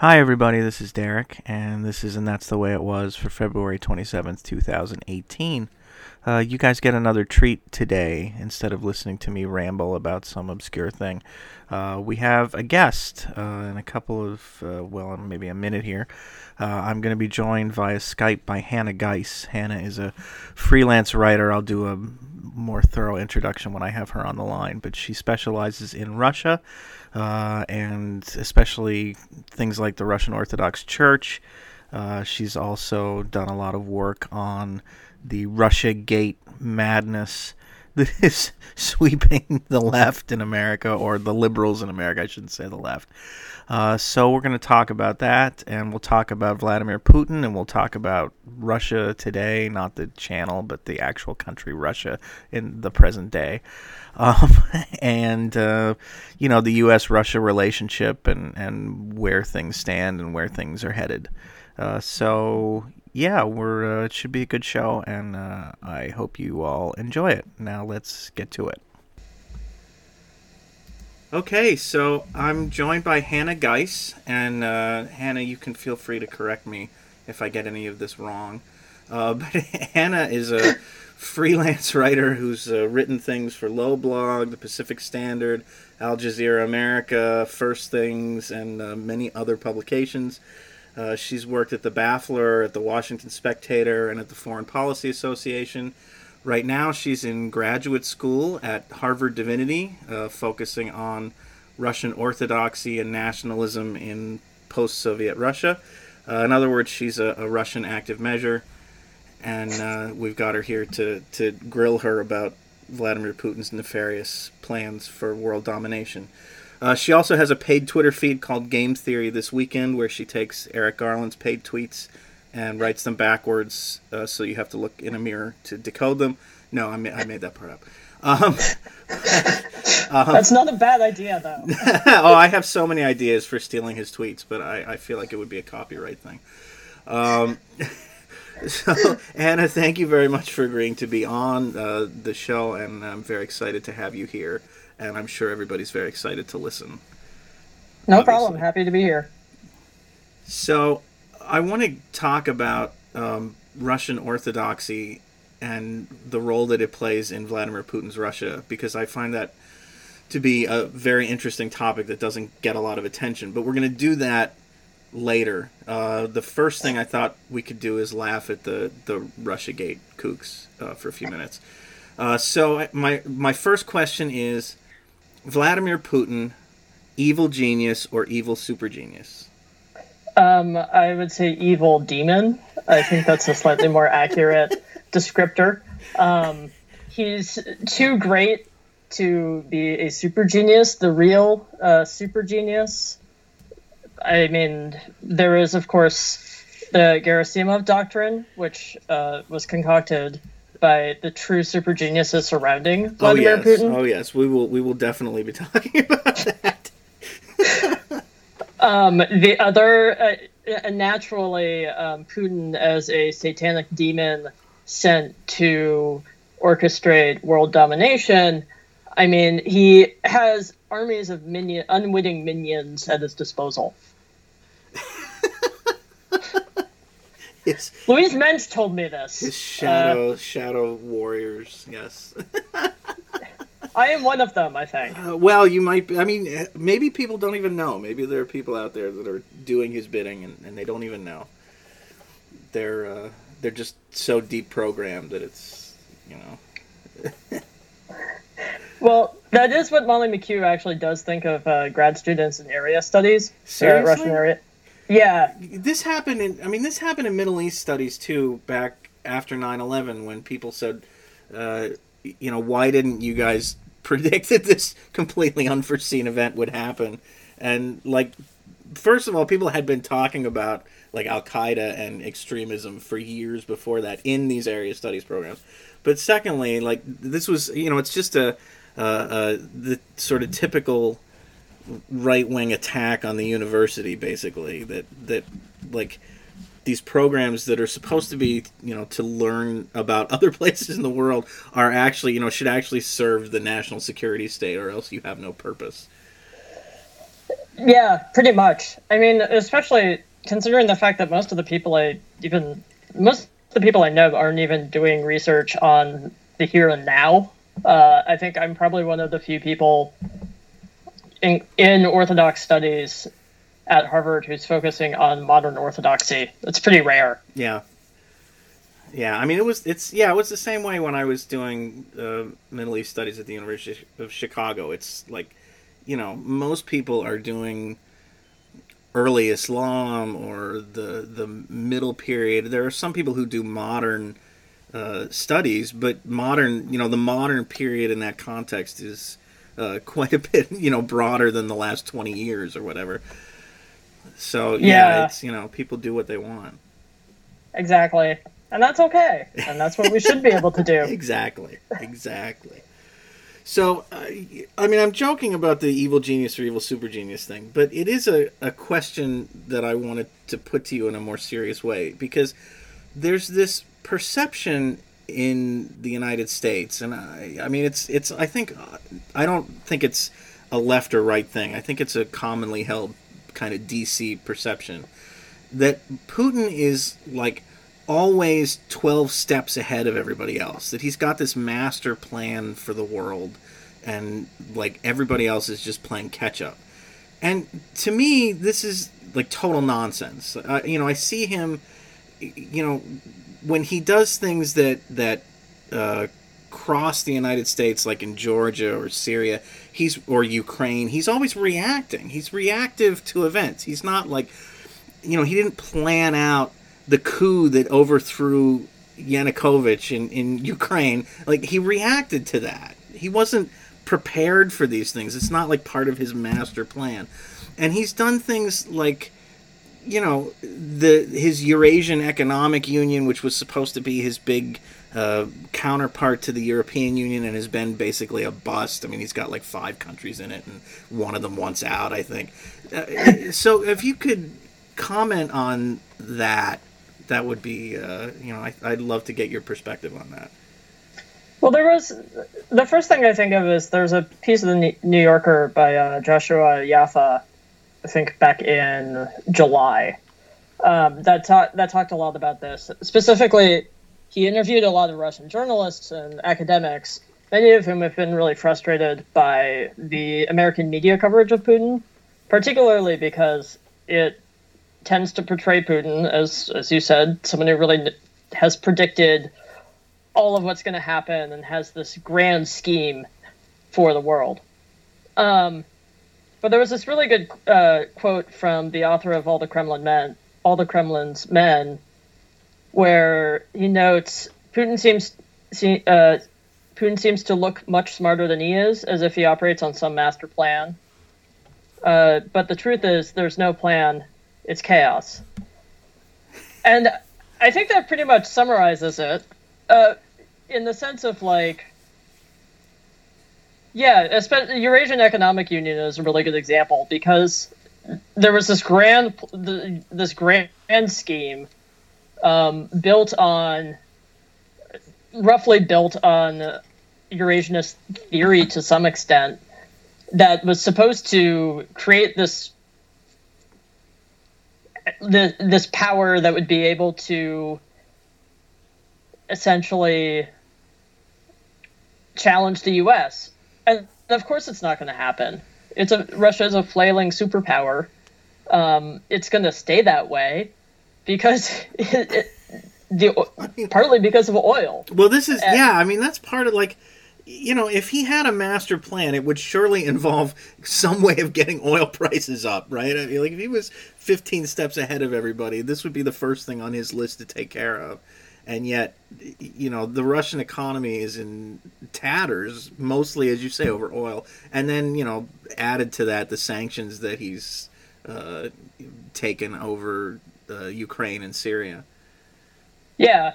Hi, everybody. This is Derek, and this is And That's the Way It Was for February 27th, 2018. Uh, you guys get another treat today instead of listening to me ramble about some obscure thing. Uh, we have a guest uh, in a couple of, uh, well, maybe a minute here. Uh, I'm going to be joined via Skype by Hannah Gais. Hannah is a freelance writer. I'll do a more thorough introduction when I have her on the line, but she specializes in Russia uh, and especially things like the Russian Orthodox Church. She's also done a lot of work on the Russia Gate madness that is sweeping the left in America, or the liberals in America, I shouldn't say the left. Uh, so we're going to talk about that, and we'll talk about Vladimir Putin, and we'll talk about Russia today, not the channel, but the actual country Russia in the present day, um, and uh, you know the U.S.-Russia relationship and and where things stand and where things are headed. Uh, so yeah, we're uh, it should be a good show, and uh, I hope you all enjoy it. Now let's get to it. Okay, so I'm joined by Hannah Gais, and uh, Hannah, you can feel free to correct me if I get any of this wrong. Uh, but Hannah is a freelance writer who's uh, written things for LobeLog, the Pacific Standard, Al Jazeera America, First Things, and uh, many other publications. Uh, she's worked at the Baffler, at the Washington Spectator, and at the Foreign Policy Association. Right now, she's in graduate school at Harvard Divinity, uh, focusing on Russian Orthodoxy and nationalism in post Soviet Russia. Uh, in other words, she's a, a Russian active measure, and uh, we've got her here to, to grill her about Vladimir Putin's nefarious plans for world domination. Uh, she also has a paid Twitter feed called Game Theory this weekend, where she takes Eric Garland's paid tweets and writes them backwards, uh, so you have to look in a mirror to decode them. No, I, ma- I made that part up. Um, um, That's not a bad idea, though. oh, I have so many ideas for stealing his tweets, but I, I feel like it would be a copyright thing. Um, so, Hannah, thank you very much for agreeing to be on uh, the show, and I'm very excited to have you here, and I'm sure everybody's very excited to listen. No obviously. problem. Happy to be here. So, I want to talk about um, Russian Orthodoxy and the role that it plays in Vladimir Putin's Russia because I find that to be a very interesting topic that doesn't get a lot of attention. But we're going to do that later. Uh, the first thing I thought we could do is laugh at the the RussiaGate kooks uh, for a few minutes. Uh, so my my first question is Vladimir Putin, evil genius or evil super genius? Um, I would say evil demon. I think that's a slightly more accurate descriptor. Um, he's too great to be a super genius, the real uh, super genius. I mean, there is, of course, the Gerasimov doctrine, which uh, was concocted by the true super geniuses surrounding Vladimir oh, yes. Putin. Oh yes, we will. We will definitely be talking about that. Um, the other, uh, naturally, um, Putin as a satanic demon sent to orchestrate world domination. I mean, he has armies of minion, unwitting minions at his disposal. Yes. Louise Mensch told me this. His shadow, uh, shadow warriors. Yes. I am one of them, I think. Uh, well, you might. Be, I mean, eh, maybe people don't even know. Maybe there are people out there that are doing his bidding and, and they don't even know. They're uh, they're just so deep programmed that it's you know. well, that is what Molly McKew actually does think of uh, grad students in area studies. Uh, Seriously? Russian area. Yeah. This happened in. I mean, this happened in Middle East studies too. Back after 9-11 when people said uh, you know, why didn't you guys predict that this completely unforeseen event would happen? And like, first of all, people had been talking about like Al Qaeda and extremism for years before that in these area studies programs. But secondly, like this was, you know, it's just a the sort of typical right wing attack on the university, basically that that like these programs that are supposed to be you know to learn about other places in the world are actually you know should actually serve the national security state or else you have no purpose Yeah, pretty much. I mean, especially considering the fact that most of the people I even most of the people I know aren't even doing research on the here and now. Uh, I think I'm probably one of the few people in, in Orthodox studies at Harvard who's focusing on modern Orthodoxy. It's pretty rare. Yeah. Yeah, I mean it was it's yeah it was the same way when I was doing uh, Middle East studies at the University of Chicago. It's like, you know, most people are doing early Islam or the the middle period. There are some people who do modern uh, studies, but modern, you know, the modern period in that context is uh, quite a bit, you know, broader than the last twenty years or whatever. So yeah, yeah, it's you know, people do what they want. Exactly, and that's okay, and that's what we should be able to do. exactly, exactly. So, uh, I mean, I'm joking about the evil genius or evil super genius thing, but it is a, a question that I wanted to put to you in a more serious way because there's this perception in the United States, and I, I mean, it's it's. I think I don't think it's a left or right thing. I think it's a commonly held kind of DC perception that Putin is like always 12 steps ahead of everybody else that he's got this master plan for the world and like everybody else is just playing catch up and to me this is like total nonsense you know i see him you know when he does things that that uh, cross the united states like in georgia or syria he's or ukraine he's always reacting he's reactive to events he's not like you know he didn't plan out the coup that overthrew Yanukovych in, in Ukraine, like he reacted to that. He wasn't prepared for these things. It's not like part of his master plan. And he's done things like you know the his Eurasian Economic Union, which was supposed to be his big uh, counterpart to the European Union, and has been basically a bust. I mean, he's got like five countries in it, and one of them wants out, I think. Uh, so, if you could comment on that that would be, uh, you know, I, I'd love to get your perspective on that. Well, there was the first thing I think of is there's a piece of the New Yorker by uh, Joshua Yaffa, I think back in July, um, that ta- that talked a lot about this. Specifically, he interviewed a lot of Russian journalists and academics, many of whom have been really frustrated by the American media coverage of Putin, particularly because it tends to portray Putin as, as you said, someone who really has predicted all of what's going to happen and has this grand scheme for the world. Um, but there was this really good uh, quote from the author of All the Kremlin Men, All the Kremlin's Men, where he notes Putin seems uh, Putin seems to look much smarter than he is, as if he operates on some master plan. Uh, but the truth is, there's no plan it's chaos. And I think that pretty much summarizes it, uh, in the sense of like, yeah, Eurasian Economic Union is a really good example because there was this grand, this grand scheme um, built on, roughly built on Eurasianist theory to some extent, that was supposed to create this this power that would be able to essentially challenge the U.S. And of course, it's not going to happen. It's a Russia is a flailing superpower. Um, it's going to stay that way because it, it, the partly because of oil. Well, this is and, yeah. I mean, that's part of like you know, if he had a master plan, it would surely involve some way of getting oil prices up, right? I mean, like if he was 15 steps ahead of everybody, this would be the first thing on his list to take care of. And yet, you know, the Russian economy is in tatters, mostly, as you say, over oil. And then, you know, added to that, the sanctions that he's uh, taken over uh, Ukraine and Syria. Yeah.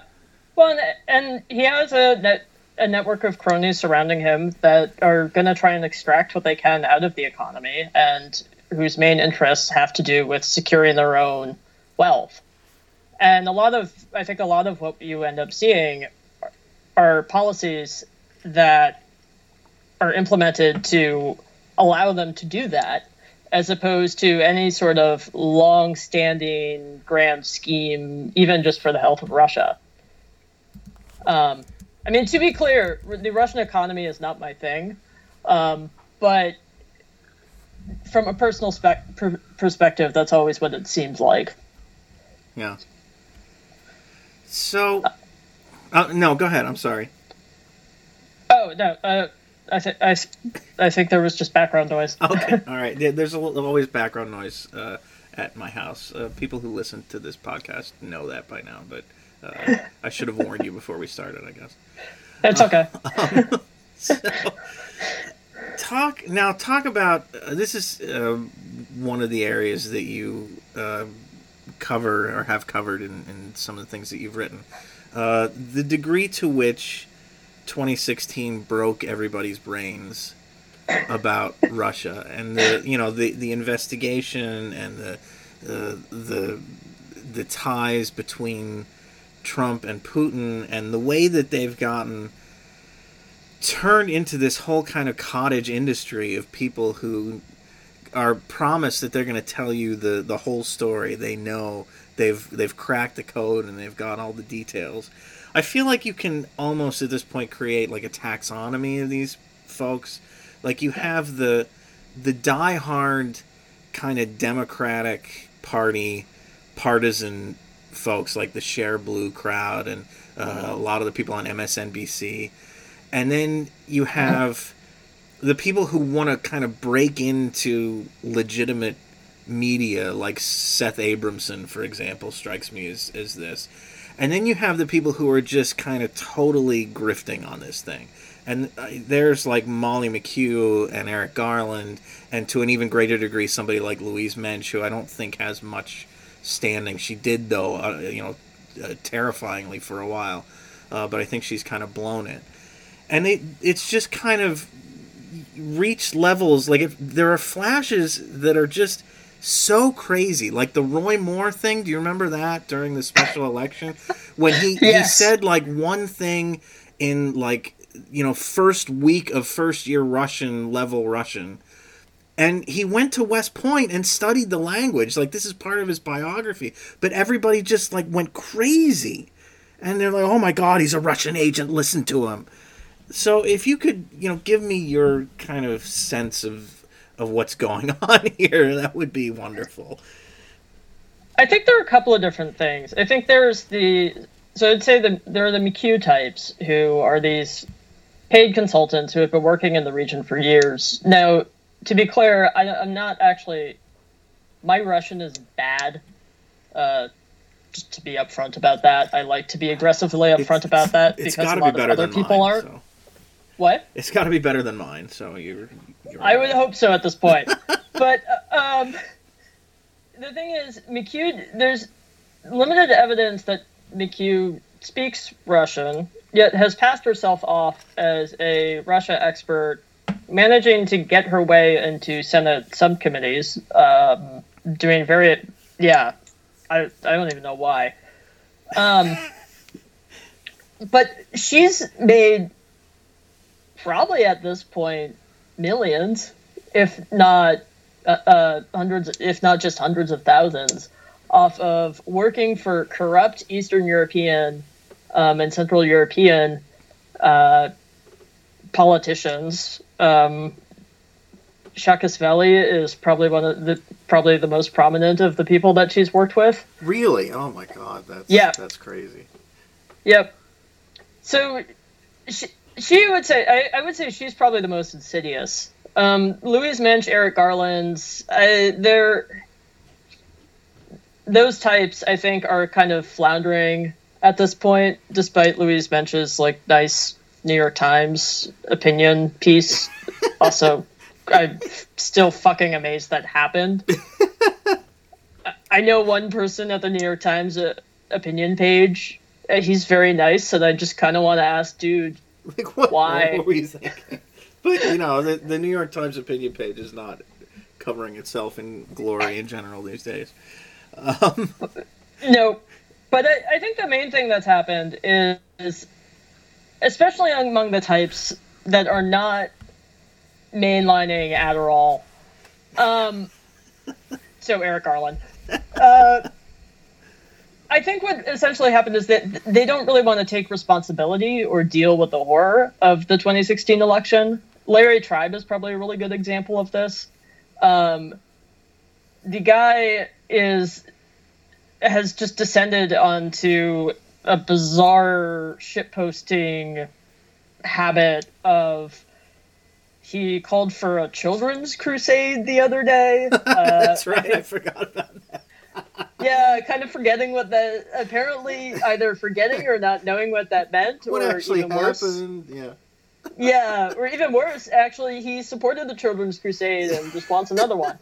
Well, and he has a a network of cronies surrounding him that are going to try and extract what they can out of the economy and whose main interests have to do with securing their own wealth. And a lot of, I think, a lot of what you end up seeing are policies that are implemented to allow them to do that. as opposed to any sort of long-standing grand scheme, even just for the health of Russia. Um, I mean, to be clear, the Russian economy is not my thing, um, but from a personal per- perspective, that's always what it seems like. Yeah. So, uh, no, go ahead. I'm sorry. Oh no, uh, I think I, I think there was just background noise. Okay, all right. There's a, always background noise uh, at my house. Uh, people who listen to this podcast know that by now, but uh, I should have warned you before we started. I guess. It's okay. Um, so, talk now. Talk about uh, this is uh, one of the areas that you uh, cover or have covered in, in, some of the things that you've written. Uh, the degree to which 2016 broke everybody's brains about Russia and the you know the the investigation and the the the, the ties between Trump and Putin and the way that they've gotten turned into this whole kind of cottage industry of people who are promised that they're going to tell you the the whole story. They know they've they've cracked the code and they've got all the details. I feel like you can almost at this point create like a taxonomy of these folks. Like you have the the diehard kind of Democratic Party partisan folks like the Shareblue crowd and uh, a lot of the people on MSNBC and then you have the people who want to kind of break into legitimate media, like Seth Abramson, for example, strikes me as, as this. And then you have the people who are just kind of totally grifting on this thing. And uh, there's like Molly McKew and Eric Garland, and to an even greater degree, somebody like Louise Mensch, who I don't think has much standing. She did, though, uh, you know, uh, terrifyingly for a while, uh, but I think she's kind of blown it and it it's just kind of reached levels like if there are flashes that are just so crazy like the roy moore thing do you remember that during the special election when he, yes. he said like one thing in like you know first week of first year russian level russian and he went to west point and studied the language like this is part of his biography but everybody just like went crazy and they're like oh my god he's a russian agent listen to him so if you could, you know, give me your kind of sense of of what's going on here, that would be wonderful. I think there are a couple of different things. I think there's the so I'd say the there are the McKew types who are these paid consultants who have been working in the region for years. Now, to be clear, I, am not actually my Russian is bad. Uh, just to be upfront about that, I like to be aggressively upfront about that because a lot be of other people mine, are. So. What? It's got to be better than mine. So you're. you're I would hope so at this point. but uh, um, the thing is, McKew. There's limited evidence that McKew speaks Russian, yet has passed herself off as a Russia expert, managing to get her way into Senate subcommittees, um, doing very. Yeah, I I don't even know why. Um, but she's made probably at this point millions, if not uh, uh, hundreds, if not just hundreds of thousands, off of working for corrupt Eastern European um, and Central European uh, politicians. Um, Saakashvili is probably one of the probably the most prominent of the people that she's worked with. Really? Oh my god, that's yeah, that's crazy. Yep. So she, she would say I, I would say she's probably the most insidious. Um, Louise Mensch, Eric Garland's, uh, they're those types. I think are kind of floundering at this point, despite Louise Mensch's like nice New York Times opinion piece. also, I'm still fucking amazed that happened. I know one person at the New York Times uh, opinion page. Uh, he's very nice, and I just kind of want to ask, dude, Like what? Why? What were you thinking? but you know, the, the New York Times opinion page is not covering itself in glory in general these days. Um, no, but I, I, think the main thing that's happened is, especially among the types that are not mainlining Adderall, um, so Eric Garland. Uh, I think what essentially happened is that they don't really want to take responsibility or deal with the horror of the 2016 election. Larry Tribe is probably a really good example of this. Um, the guy is has just descended onto a bizarre shitposting habit of he called for a children's crusade the other day. Uh, That's right. I, I forgot about that. Yeah, kind of forgetting what that. Apparently, either forgetting or not knowing what that meant, what or actually even happened? worse. Yeah. Yeah, or even worse, actually, he supported the children's crusade and just wants another one.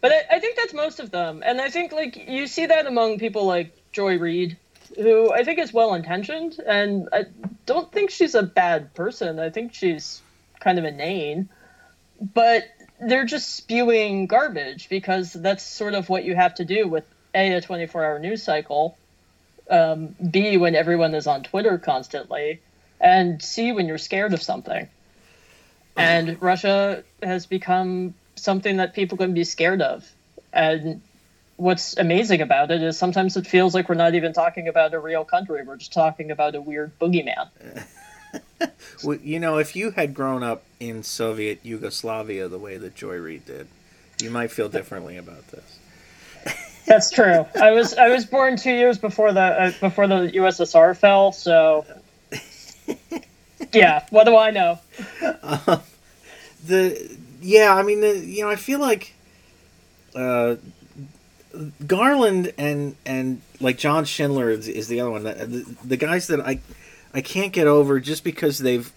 But I, I think that's most of them, and I think like you see that among people like Joy Reid, who I think is well intentioned, and I don't think she's a bad person. I think she's kind of inane, but they're just spewing garbage because that's sort of what you have to do with a a 24 hour news cycle, um, b when everyone is on Twitter constantly, and c when you're scared of something. And Russia has become something that people can be scared of. And what's amazing about it is sometimes it feels like we're not even talking about a real country. We're just talking about a weird boogeyman. Well, you know, if you had grown up in Soviet Yugoslavia the way that Joy Reid did, you might feel differently about this. That's true. I was I was born two years before the uh, before the USSR fell, so yeah. What do I know? Um, the yeah, I mean, the, you know, I feel like uh, Garland and and like John Schindler is, is the other one. The, the, the guys that I I can't get over just because they've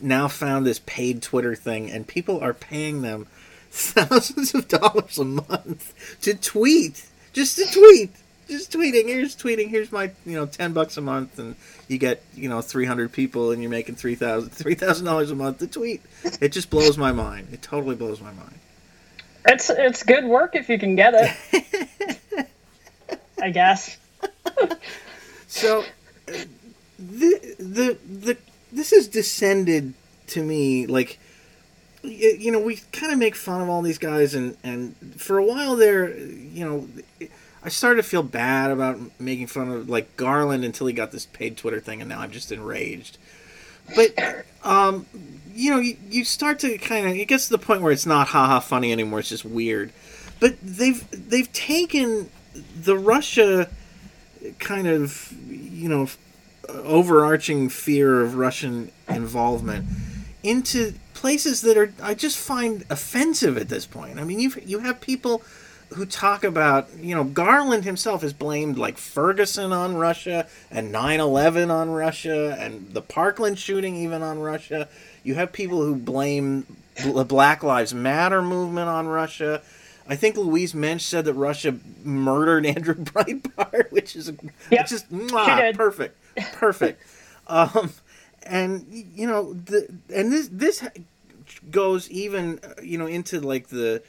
now found this paid Twitter thing and people are paying them thousands of dollars a month to tweet, just to tweet. Just tweeting. Here's tweeting. Here's my, you know, ten bucks a month, and you get, you know, three hundred people, and you're making three thousand, three thousand dollars a month to tweet. It just blows my mind. It totally blows my mind. It's it's good work if you can get it. I guess. So, the the the this has descended to me like you know we kind of make fun of all these guys and and for a while there you know I started to feel bad about making fun of like Garland until he got this paid Twitter thing and now I'm just enraged. But um you know you, you start to kind of it gets to the point where it's not haha funny anymore it's just weird. But they've they've taken the Russia kind of you know overarching fear of Russian involvement into places that are I just find offensive at this point. I mean, you you have people who talk about, you know, Garland himself has blamed like Ferguson on Russia and 9/11 on Russia and the Parkland shooting even on Russia. You have people who blame the Black Lives Matter movement on Russia. I think Louise Mensch said that Russia murdered Andrew Breitbart, which is Yep, which is mwah, did. perfect, perfect. um, and you know the and this this goes even you know into like the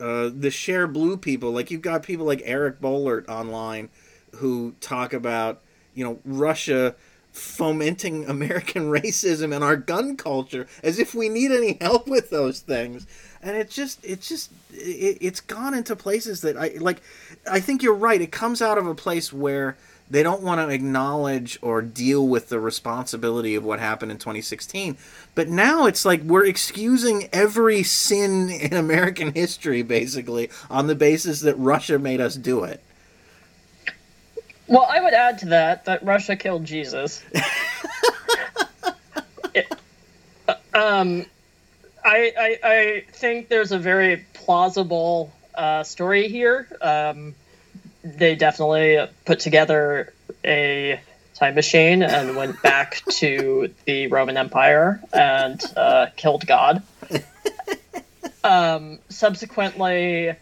uh, the Shareblue people. Like you've got people like Eric Boehlert online who talk about you know Russia fomenting American racism and our gun culture as if we need any help with those things. And it's just it's just it, it's gone into places that I like. I think you're right. It comes out of a place where they don't want to acknowledge or deal with the responsibility of what happened in 2016. But now it's like we're excusing every sin in American history, basically, on the basis that Russia made us do it. Well, I would add to that that Russia killed Jesus. It- uh, um, I, I I think there's a very plausible uh, story here. Um, they definitely put together a time machine and went back to the Roman Empire and uh, killed God. Um, subsequently,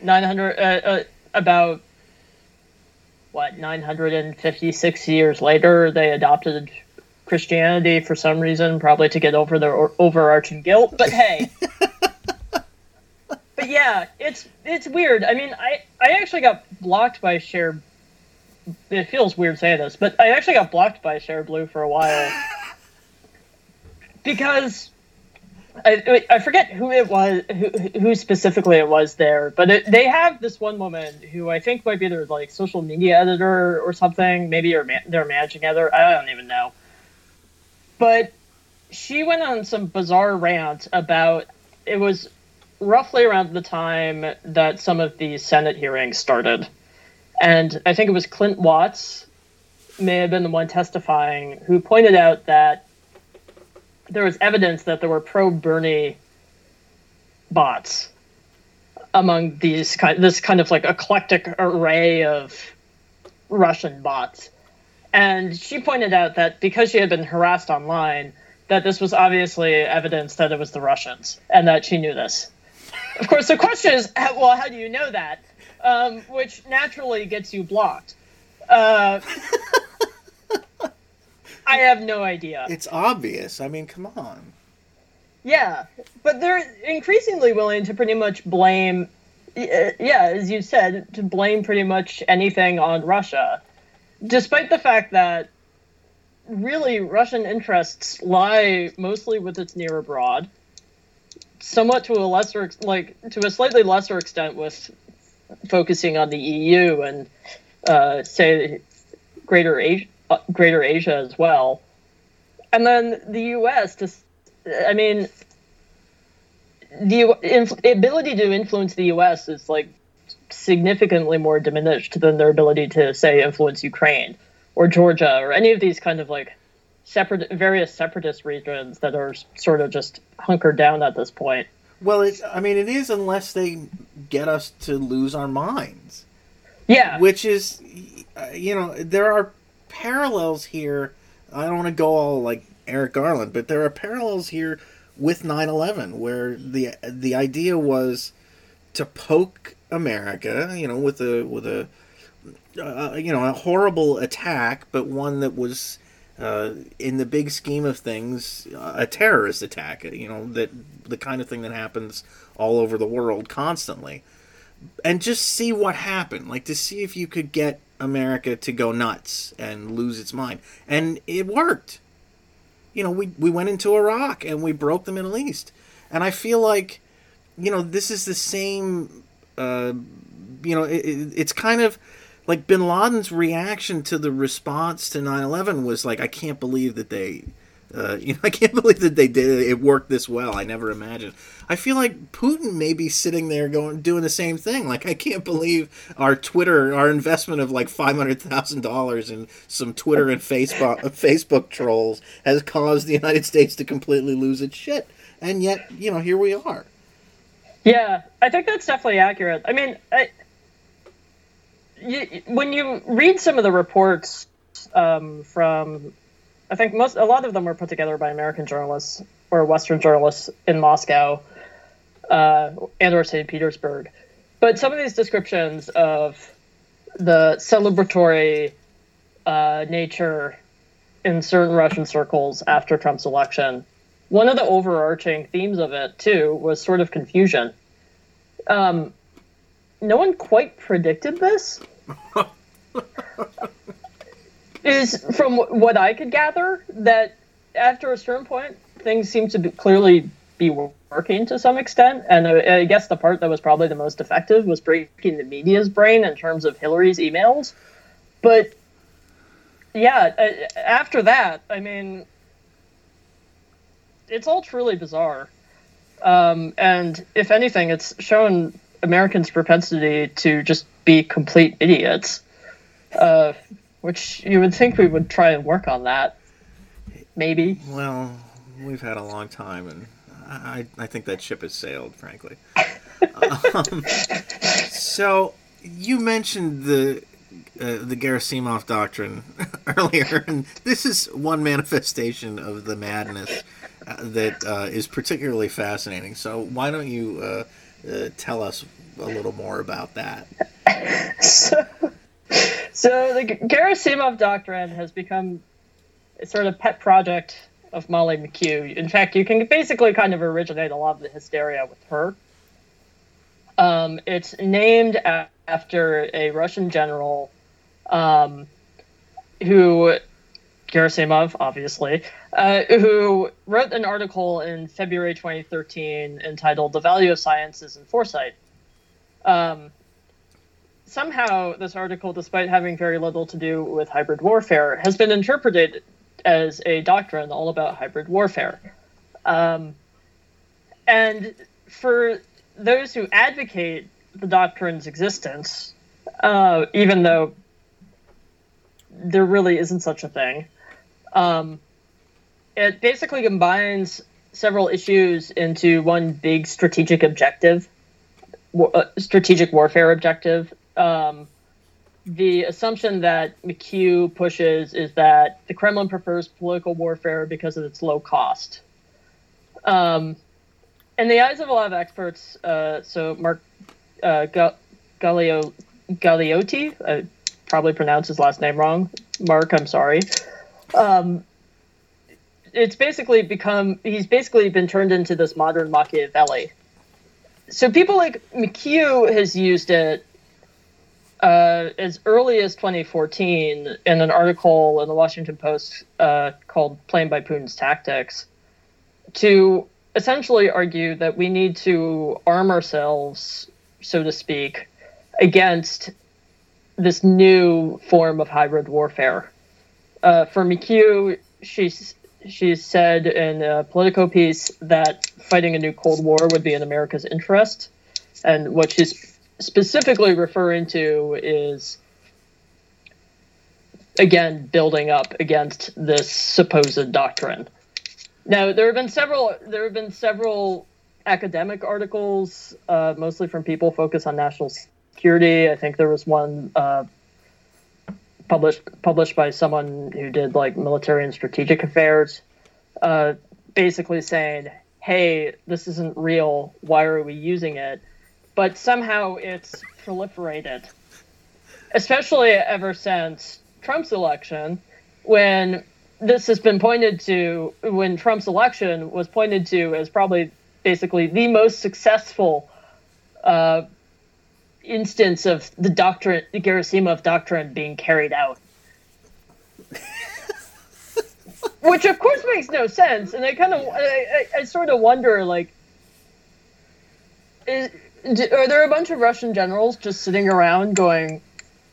900 uh, uh, about what 956 years later they adopted christianity for some reason probably to get over their o- overarching guilt but hey but yeah it's it's weird i mean i i actually got blocked by share it feels weird saying this but i actually got blocked by Shareblue for a while because I, I forget who it was, who, who specifically it was there, but it, they have this one woman who I think might be their like social media editor or something, maybe or their managing editor. I don't even know. But she went on some bizarre rant about it was roughly around the time that some of the Senate hearings started, and I think it was Clint Watts may have been the one testifying who pointed out that there was evidence that there were pro Bernie bots among these kind this kind of like eclectic array of Russian bots. And she pointed out that because she had been harassed online, that this was obviously evidence that it was the Russians and that she knew this. Of course, the question is, well, how do you know that? Um, which naturally gets you blocked. Uh, I have no idea. It's obvious. I mean, come on. Yeah, but they're increasingly willing to pretty much blame, yeah, as you said, to blame pretty much anything on Russia, despite the fact that really Russian interests lie mostly with its near abroad, somewhat to a lesser, like to a slightly lesser extent with focusing on the EU and uh, say Greater Asia, uh, Greater Asia as well. And then the U.S. Just, I mean, the inf- ability to influence the U.S. is like significantly more diminished than their ability to say influence Ukraine or Georgia or any of these kind of like separate various separatist regions that are sort of just hunkered down at this point. Well, it, I mean, it is unless they get us to lose our minds. Yeah. Which is, you know, there are parallels here. I don't want to go all like Eric Garland, but there are parallels here with 9/11 where the the idea was to poke America, you know, with a with a uh, you know a horrible attack, but one that was uh, in the big scheme of things a terrorist attack. You know that the kind of thing that happens all over the world constantly, and just see what happened. Like to see if you could get America to go nuts and lose its mind. And it worked. You know, we, we went into Iraq and we broke the Middle East. And I feel like, you know, this is the same, uh, you know, it, it's kind of like bin Laden's reaction to the response to 9 11 was like, I can't believe that they uh, you know, I can't believe that they did it. It worked this well. I never imagined. I feel like Putin may be sitting there going, doing the same thing. Like, I can't believe our Twitter, our investment of like five hundred thousand dollars in some Twitter and Facebook Facebook trolls has caused the United States to completely lose its shit. And yet, you know, here we are. Yeah, I think that's definitely accurate. I mean, I, you, when you read some of the reports um, from I think most a lot of them were put together by American journalists or Western journalists in Moscow uh, and or St. Petersburg. But some of these descriptions of the celebratory uh, nature in certain Russian circles after Trump's election, one of the overarching themes of it too was sort of confusion. Um, no one quite predicted this. Is from what I could gather that after a certain point, things seem to be clearly be working to some extent. And I guess the part that was probably the most effective was breaking the media's brain in terms of Hillary's emails. But yeah, after that, I mean, it's all truly bizarre. Um, and if anything, it's shown Americans' propensity to just be complete idiots. Uh, which you would think we would try and work on that. Maybe. Well, we've had a long time, and I, I think that ship has sailed, frankly. um, so you mentioned the uh, the Gerasimov doctrine earlier, and this is one manifestation of the madness uh, that uh, is particularly fascinating. So why don't you uh, tell us a little more about that? so, so the Gerasimov doctrine has become a sort of pet project of Molly McKew. In fact, you can basically kind of originate a lot of the hysteria with her. Um, it's named after a Russian general um, who Gerasimov, obviously, uh, who wrote an article in February 2013 entitled "The Value of Sciences and Foresight." Um, somehow, this article, despite having very little to do with hybrid warfare, has been interpreted as a doctrine all about hybrid warfare. Um, and for those who advocate the doctrine's existence, uh, even though there really isn't such a thing, um, it basically combines several issues into one big strategic objective, uh, strategic warfare objective. Um, the assumption that McKew pushes is that the Kremlin prefers political warfare because of its low cost. Um, in the eyes of a lot of experts, uh, so Mark uh, Galeotti, I probably pronounced his last name wrong. Mark, I'm sorry. Um, it's basically become he's basically been turned into this modern Machiavelli. So people like McKew has used it uh, as early as 2014 in an article in the Washington Post uh, called "Playing by Putin's Tactics" to essentially argue that we need to arm ourselves, so to speak, against this new form of hybrid warfare. Uh, for McKew, she's she said in a Politico piece that fighting a new Cold War would be in America's interest, and what she's specifically referring to is again building up against this supposed doctrine. Now, there have been several. There have been several academic articles, uh, mostly from people focused on national security. I think there was one uh, published published by someone who did like military and strategic affairs, uh, basically saying, "Hey, this isn't real. Why are we using it?" But somehow it's proliferated, especially ever since Trump's election, when this has been pointed to when Trump's election was pointed to as probably basically the most successful uh, instance of the doctrine, the Gerasimov doctrine being carried out. Which of course makes no sense, and I kind of, I, I, I, sort of wonder, like, is, are there a bunch of Russian generals just sitting around going,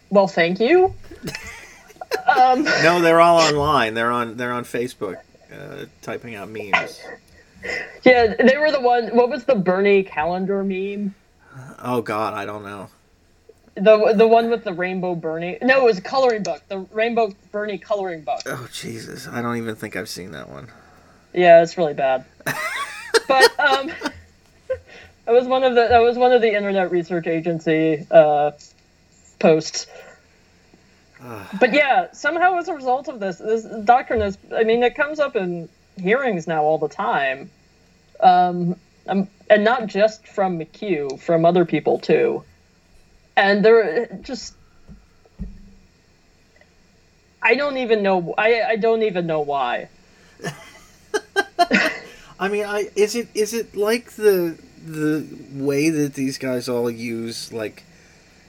"Well, thank you"? Um, no, they're all online. They're on. They're on Facebook, uh, typing out memes. Yeah, they were the one. What was the Bernie calendar meme? Oh God, I don't know. The the one with the rainbow Bernie. No, it was a coloring book. The rainbow Bernie coloring book. Oh Jesus, I don't even think I've seen that one. Yeah, it's really bad. but um, that was one of the that was one of the Internet Research Agency uh, posts but yeah, somehow as a result of this, this doctrine is, I mean, it comes up in hearings now all the time. Um, um, and not just from McKew, from other people too. And they're just, I don't even know, I, I don't even know why. I mean, I is it is it like the the way that these guys all use like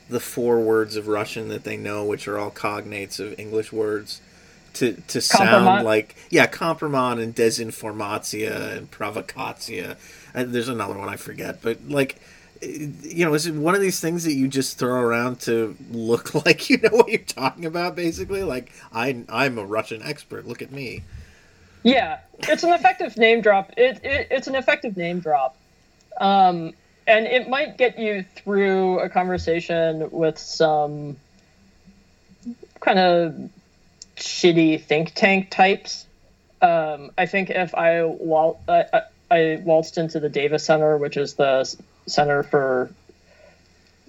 the four words of Russian that they know, which are all cognates of English words, to to sound like yeah, kompromat and desinformatia and provocatia. And there's another one I forget, but like you know, is it one of these things that you just throw around to look like you know what you're talking about? Basically, like I I'm a Russian expert. Look at me. Yeah, it's an effective name drop. It, it it's an effective name drop. Um, and it might get you through a conversation with some kind of shitty think tank types. Um, I think if I, wal- I, I waltzed into the Davis Center, which is the Center for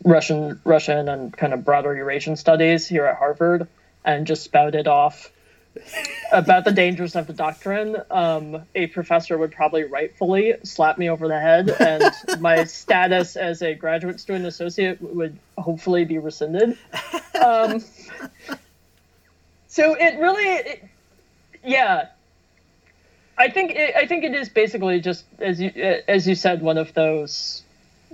Russian Russian and kind of broader Eurasian studies here at Harvard, and just spouted off about the dangers of the doctrine, um, a professor would probably rightfully slap me over the head, and my status as a graduate student associate would hopefully be rescinded. Um, so it really, it, yeah, I think it, I think it is basically just as you as you said, one of those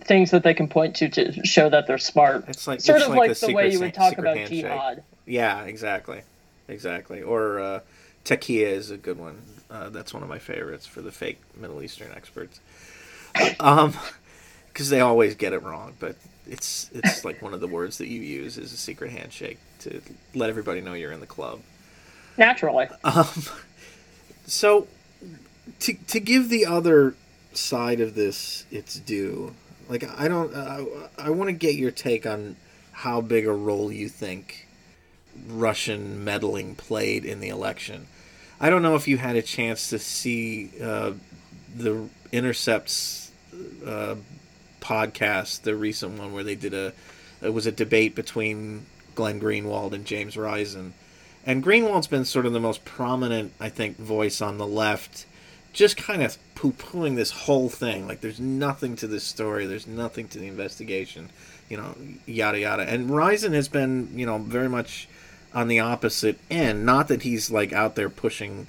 things that they can point to to show that they're smart. It's like sort it's of like, like the, way you would talk about handshake. jihad. Yeah, exactly exactly. Or uh, Taqiyya is a good one. Uh, that's one of my favorites for the fake Middle Eastern experts. Um, because they always get it wrong, but it's it's like one of the words that you use is a secret handshake to let everybody know you're in the club. Naturally. Um, so to to give the other side of this its due, like I don't, uh, I want to get your take on how big a role you think Russian meddling played in the election. I don't know if you had a chance to see uh, the Intercepts uh, podcast, the recent one where they did a it was a debate between Glenn Greenwald and James Risen. And Greenwald's been sort of the most prominent, I think, voice on the left, just kind of poo pooing this whole thing. Like, there's nothing to this story, there's nothing to the investigation, you know, yada yada. And Risen has been, you know, very much on the opposite end. Not that he's, like, out there pushing.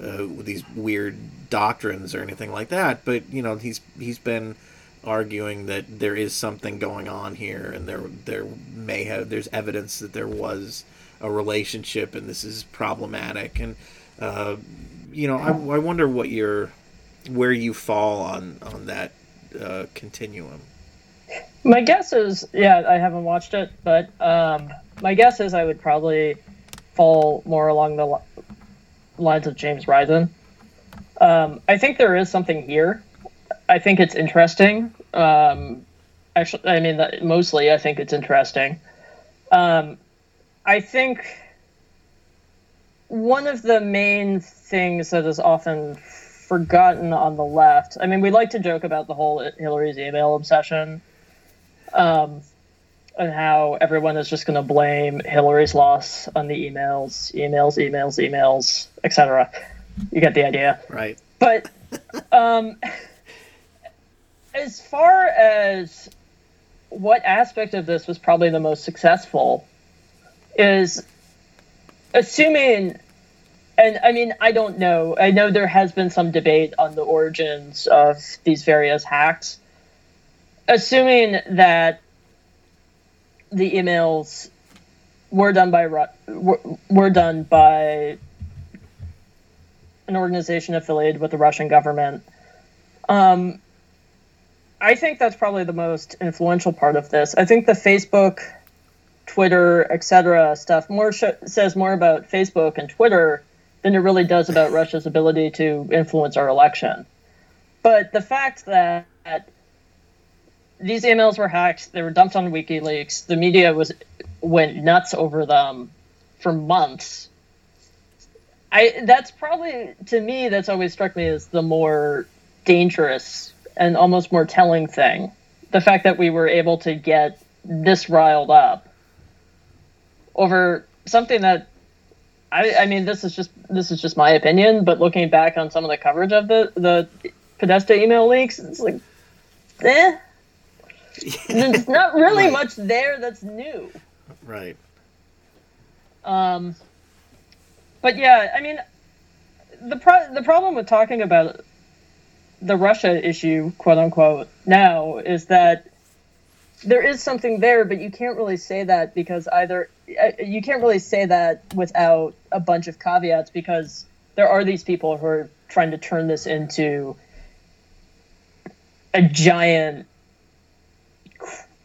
Uh, these weird doctrines or anything like that, but you know he's he's been arguing that there is something going on here, and there there may have there's evidence that there was a relationship, and this is problematic. And uh, you know, I, I wonder what your where you fall on on that uh, continuum. My guess is, yeah, I haven't watched it, but um, my guess is I would probably fall more along the li- lines of James Risen. Um, I think there is something here I think it's interesting. Um, actually, I mean, mostly I think it's interesting. Um, I think one of the main things that is often forgotten on the left. I mean, we like to joke about the whole Hillary's email obsession, um, and how everyone is just going to blame Hillary's loss on the emails, emails, emails, emails, etc. You get the idea, right? But um, as far as what aspect of this was probably the most successful is assuming and I mean, I don't know. I know there has been some debate on the origins of these various hacks. Assuming that the emails were done by were, were done by an organization affiliated with the Russian government, um, I think that's probably the most influential part of this. I think the Facebook, Twitter, etc. stuff more sh- says more about Facebook and Twitter than it really does about Russia's ability to influence our election. But the fact that these emails were hacked, they were dumped on WikiLeaks, the media was went nuts over them for months. I that's probably to me that's always struck me as the more dangerous and almost more telling thing. The fact that we were able to get this riled up over something that I, I mean this is just this is just my opinion, but looking back on some of the coverage of the the Podesta email leaks, it's like eh. There's not really right. much there that's new. Right. Um but yeah, I mean the pro- the problem with talking about the Russia issue, quote unquote, now is that there is something there, but you can't really say that because either you can't really say that without a bunch of caveats because there are these people who are trying to turn this into a giant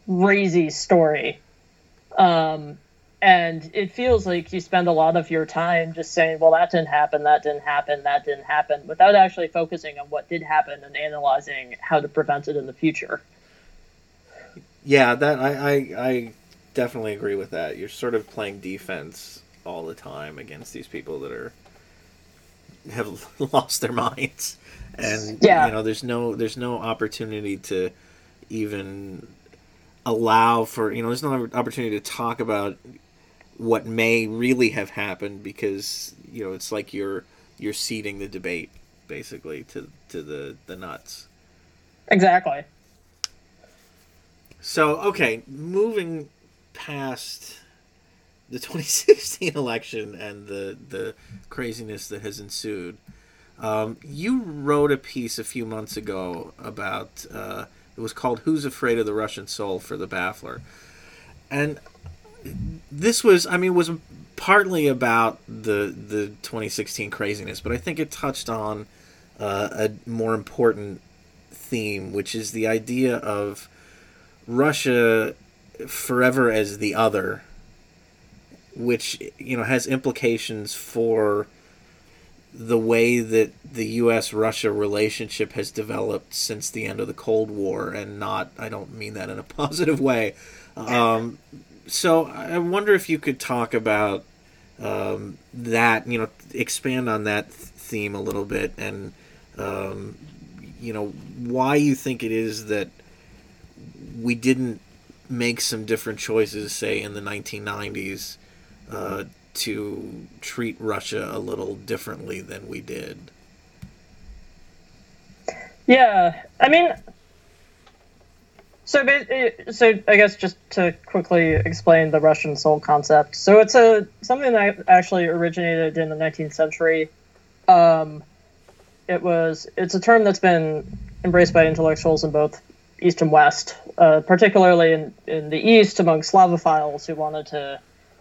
crazy story. Um, and it feels like you spend a lot of your time just saying well that didn't happen that didn't happen that didn't happen without actually focusing on what did happen and analyzing how to prevent it in the future. Yeah that i i, I definitely agree with that you're sort of playing defense all the time against these people that are have lost their minds and yeah. you know there's no there's no opportunity to even allow for you know there's no opportunity to talk about what may really have happened because you know it's like you're you're ceding the debate basically to to the the nuts. Exactly. So okay, moving past the 2016 election and the the craziness that has ensued. Um, you wrote a piece a few months ago about uh, it was called "Who's Afraid of the Russian Soul" for the Baffler, and this was, I mean, was partly about the the 2016 craziness, but I think it touched on uh, a more important theme, which is the idea of Russia forever as the other, which you know has implications for the way that the U.S. Russia relationship has developed since the end of the Cold War, and not I don't mean that in a positive way. Um, so I wonder if you could talk about um, that, you know, expand on that theme a little bit, and um, you know why you think it is that we didn't make some different choices, say in the 1990s, uh, to treat Russia a little differently than we did. Yeah, I mean, so so I guess just to quickly explain the Russian soul concept. So it's a something that actually originated in the 19th century. Um, it was it's a term that's been embraced by intellectuals in both East and West, uh, particularly in, in the East among Slavophiles who wanted to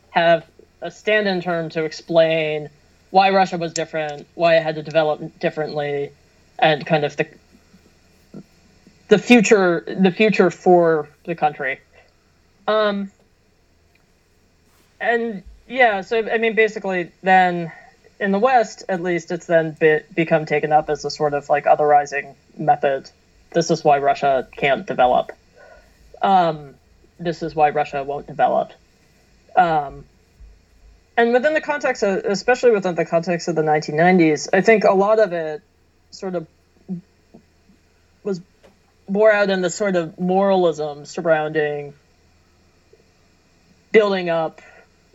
have a stand-in term to explain why Russia was different, why it had to develop differently, and kind of the the future the future for the country. Um, and yeah, so I mean, basically, then in the West, at least, it's then be, become taken up as a sort of like otherizing method. This is why Russia can't develop. Um, this is why Russia won't develop. Um, and within the context, of, especially within the context of the 1990s, I think a lot of it sort of was bore out in the sort of moralism surrounding building up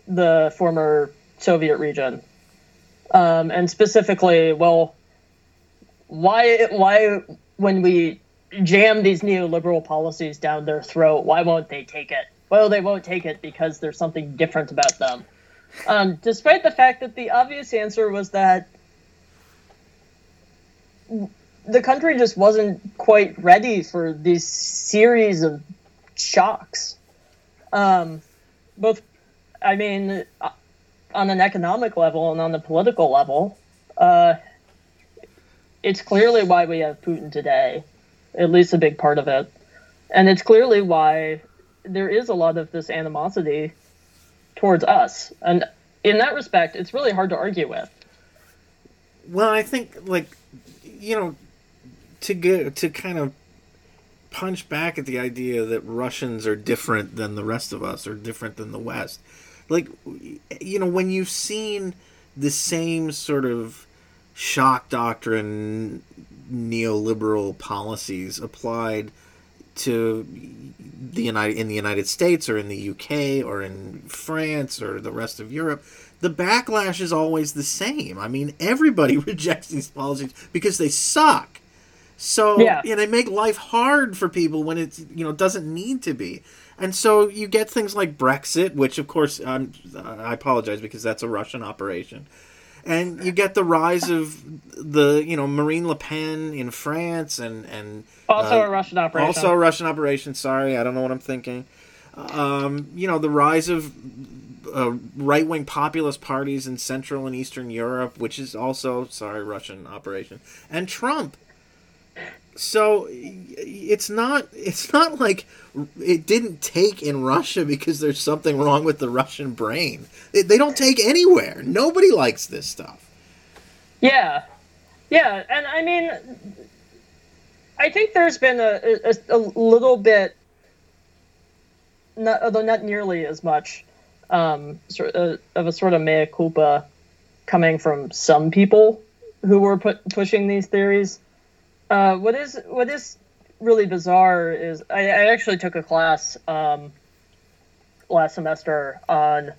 the former Soviet region um, and specifically, well, why why when we jam these neoliberal policies down their throat, why won't they take it? Well, they won't take it because there's something different about them. Um, despite the fact that the obvious answer was that the country just wasn't quite ready for these series of shocks. Um, both, I mean, on an economic level and on the political level, uh, it's clearly why we have Putin today, at least a big part of it. And it's clearly why there is a lot of this animosity towards us. And in that respect, it's really hard to argue with. Well, I think, like, you know, to get to kind of punch back at the idea that Russians are different than the rest of us or different than the West like you know when you've seen the same sort of shock doctrine neoliberal policies applied to the United in the United States or in the UK or in France or the rest of Europe, the backlash is always the same. I mean, everybody rejects these policies because they suck. So yeah. you know, they make life hard for people when it you know doesn't need to be. And so you get things like Brexit, which of course um, I apologize because that's a Russian operation. And you get the rise of the you know Marine Le Pen in France and and also uh, a Russian operation. Also a Russian operation. Sorry, I don't know what I'm thinking. Um, you know the rise of uh, right wing populist parties in Central and Eastern Europe, which is also sorry Russian operation, and Trump so it's not it's not like it didn't take in Russia because there's something wrong with the Russian brain. They, they don't take anywhere. Nobody likes this stuff. Yeah, yeah, and I mean, I think there's been a a, a little bit, not, although not nearly as much, um, sort of, of a sort of mea culpa coming from some people who were pushing these theories uh, what is what is really bizarre is I, I actually took a class um, last semester on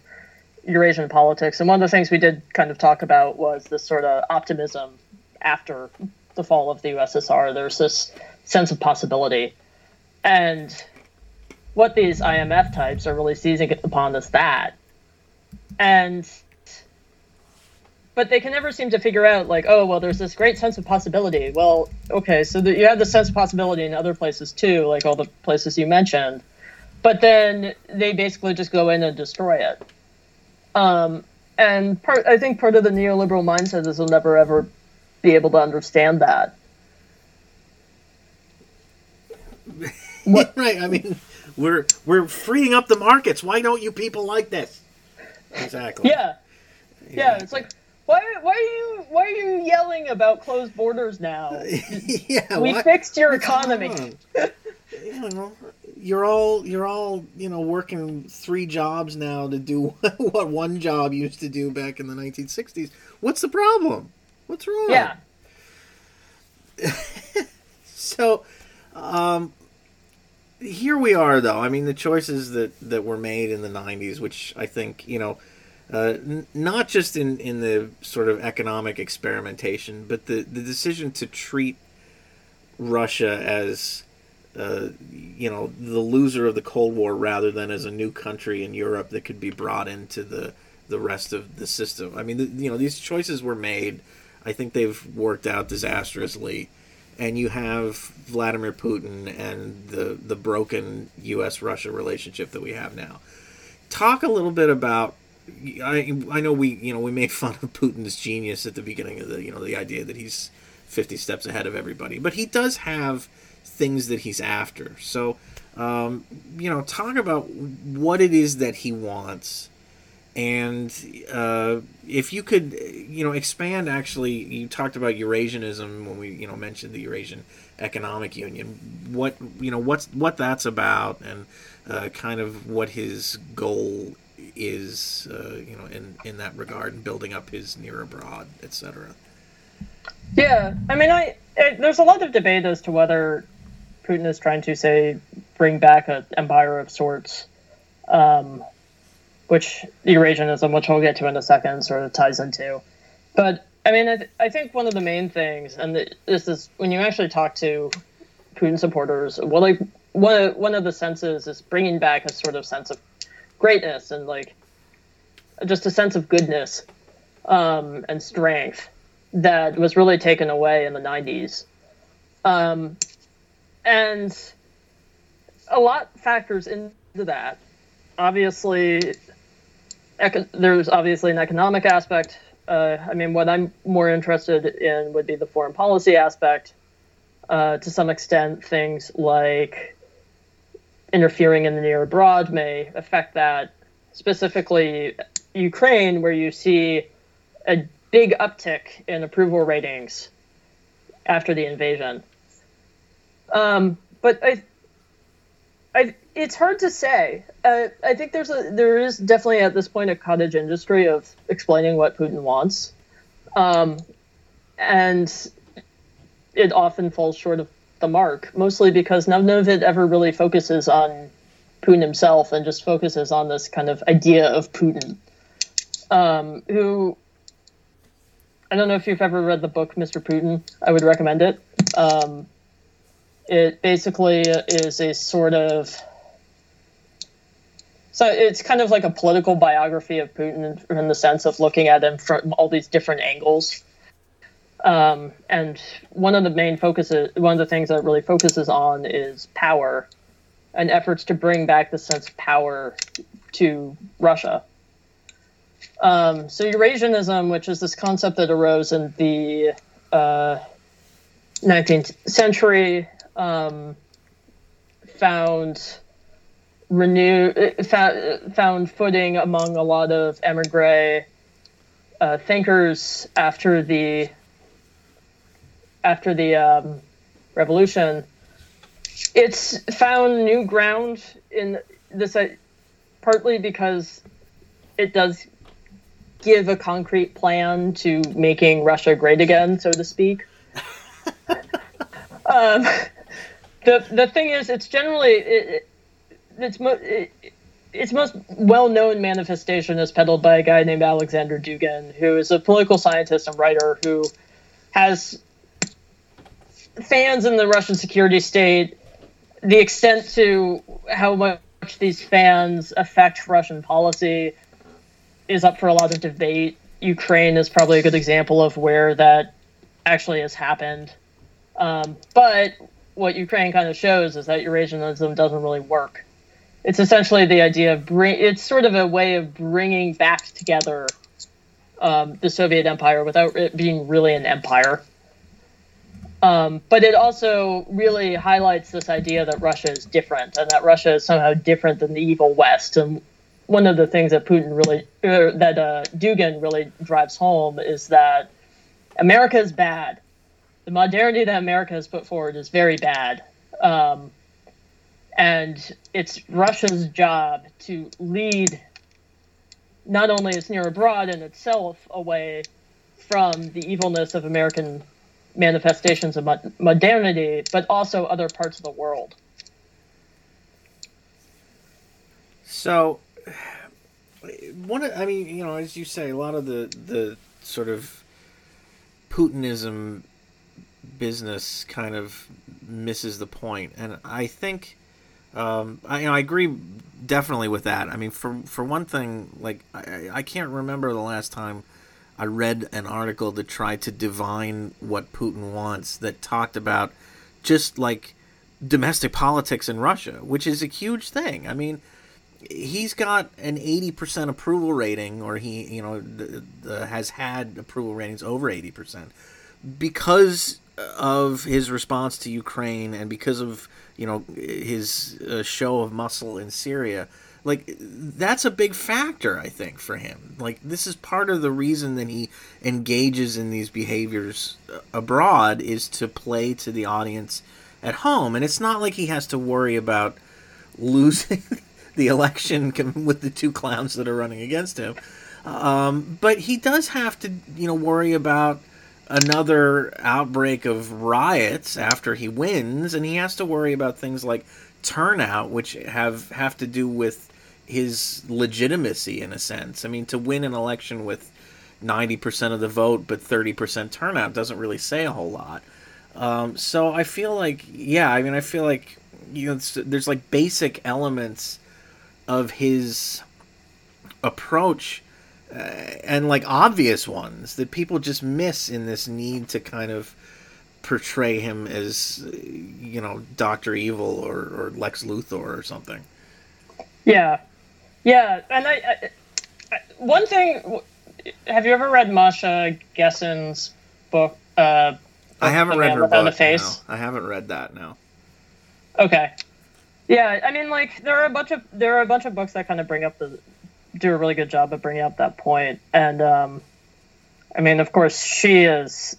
Eurasian politics, and one of the things we did kind of talk about was this sort of optimism after the fall of the USSR. There's this sense of possibility, and what these IMF types are really seizing upon is that, and but they can never seem to figure out like oh well there's this great sense of possibility well okay so you have the sense of possibility in other places too like all the places you mentioned but then they basically just go in and destroy it um, and part I think part of the neoliberal mindset is we'll never ever be able to understand that. right. I mean, we're we're freeing up the markets. Why don't you people like this? Exactly. Yeah. Yeah. It's like why why are you why are you yelling about closed borders now? yeah. We what- fixed your what's economy. you know, you're all you're all you know working three jobs now to do what one job used to do back in the 1960s. What's the problem? What's wrong? Yeah. So, um, here we are, though. I mean, the choices that, that were made in the 90s, which I think, you know, uh, n- not just in, in the sort of economic experimentation, but the, the decision to treat Russia as, uh, you know, the loser of the Cold War rather than as a new country in Europe that could be brought into the, the rest of the system. I mean, the, you know, these choices were made. I think they've worked out disastrously and you have Vladimir Putin and the the broken U.S. Russia relationship that we have now. Talk a little bit about. I I know we you know we made fun of Putin's genius at the beginning of the you know the idea that he's fifty steps ahead of everybody, but he does have things that he's after. So um, you know talk about what it is that he wants and uh, if you could you know expand actually you talked about eurasianism when we you know mentioned the eurasian economic union what you know what's what that's about and uh, kind of what his goal is uh, you know in in that regard and building up his near abroad etc Yeah, I mean, I it, there's a lot of debate as to whether Putin is trying to say bring back an empire of sorts, um, which Eurasianism, which we'll get to in a second, sort of ties into. But I mean, I, th- I think one of the main things, and th- this is when you actually talk to Putin supporters, well, like one of, one of the senses is bringing back a sort of sense of greatness and like just a sense of goodness um, and strength that was really taken away in the 90s. Um, and a lot factors into that. Obviously, there's obviously an economic aspect. Uh, I mean, what I'm more interested in would be the foreign policy aspect. Uh, to some extent, things like interfering in the near abroad may affect that. Specifically, Ukraine, where you see a big uptick in approval ratings after the invasion. Um, but I, I, it's hard to say. Uh, I think there's a there is definitely at this point a cottage industry of explaining what Putin wants, um, and it often falls short of the mark, mostly because none of it ever really focuses on Putin himself and just focuses on this kind of idea of Putin, um, who I don't know if you've ever read the book Mr. Putin. I would recommend it. Um, it basically is a sort of so it's kind of like a political biography of Putin in the sense of looking at him from all these different angles. Um, and one of the main focuses, one of the things that really focuses on is power and efforts to bring back the sense of power to Russia. Um, so Eurasianism, which is this concept that arose in the uh, 19th century, um, found renew found, found footing among a lot of emigre uh, thinkers after the after the um, revolution. It's found new ground in this, uh, partly because it does give a concrete plan to making Russia great again, so to speak. um, the the thing is, it's generally it, it's mo- it, its most well-known manifestation is peddled by a guy named Alexander Dugin, who is a political scientist and writer who has fans in the Russian security state. The extent to how much these fans affect Russian policy is up for a lot of debate. Ukraine is probably a good example of where that actually has happened. Um, but what Ukraine kind of shows is that Eurasianism doesn't really work. It's essentially the idea of bring. It's sort of a way of bringing back together um, the Soviet Empire without it being really an empire. Um, but it also really highlights this idea that Russia is different and that Russia is somehow different than the evil West. And one of the things that Putin really, uh, that uh, Dugin really drives home is that America is bad. The modernity that America has put forward is very bad. Um, and it's Russia's job to lead not only its near abroad and itself away from the evilness of American manifestations of modernity, but also other parts of the world. So, one, I mean, you know, as you say, a lot of the the sort of Putinism business kind of misses the point, and I think. Um, I, you know, I agree definitely with that. I mean, for for one thing, like I, I can't remember the last time I read an article that tried to divine what Putin wants that talked about just like domestic politics in Russia, which is a huge thing. I mean, he's got an 80% approval rating or he, you know, has had approval ratings over 80% because of his response to Ukraine and because of, you know, his uh, show of muscle in Syria like that's a big factor i think for him. Like this is part of the reason that he engages in these behaviors uh, abroad is to play to the audience at home. And it's not like he has to worry about losing the election with the two clowns that are running against him. Um, but he does have to you know worry about another outbreak of riots after he wins. And he has to worry about things like turnout which have have to do with his legitimacy in a sense. I mean, to win an election with 90% of the vote but 30% turnout doesn't really say a whole lot. Um, so I feel like, yeah, I mean, I feel like you know, there's like basic elements of his approach uh, and like obvious ones that people just miss in this need to kind of portray him as you know Doctor Evil or, or Lex Luthor or something. Yeah, yeah, and I, I, I one thing. Have you ever read Masha Gessen's book? Uh, I haven't read her book. The face. No. I haven't read that. No. Okay. Yeah, I mean, like there are a bunch of there are a bunch of books that kind of bring up the do a really good job of bringing up that point, and um, I mean, of course, she is.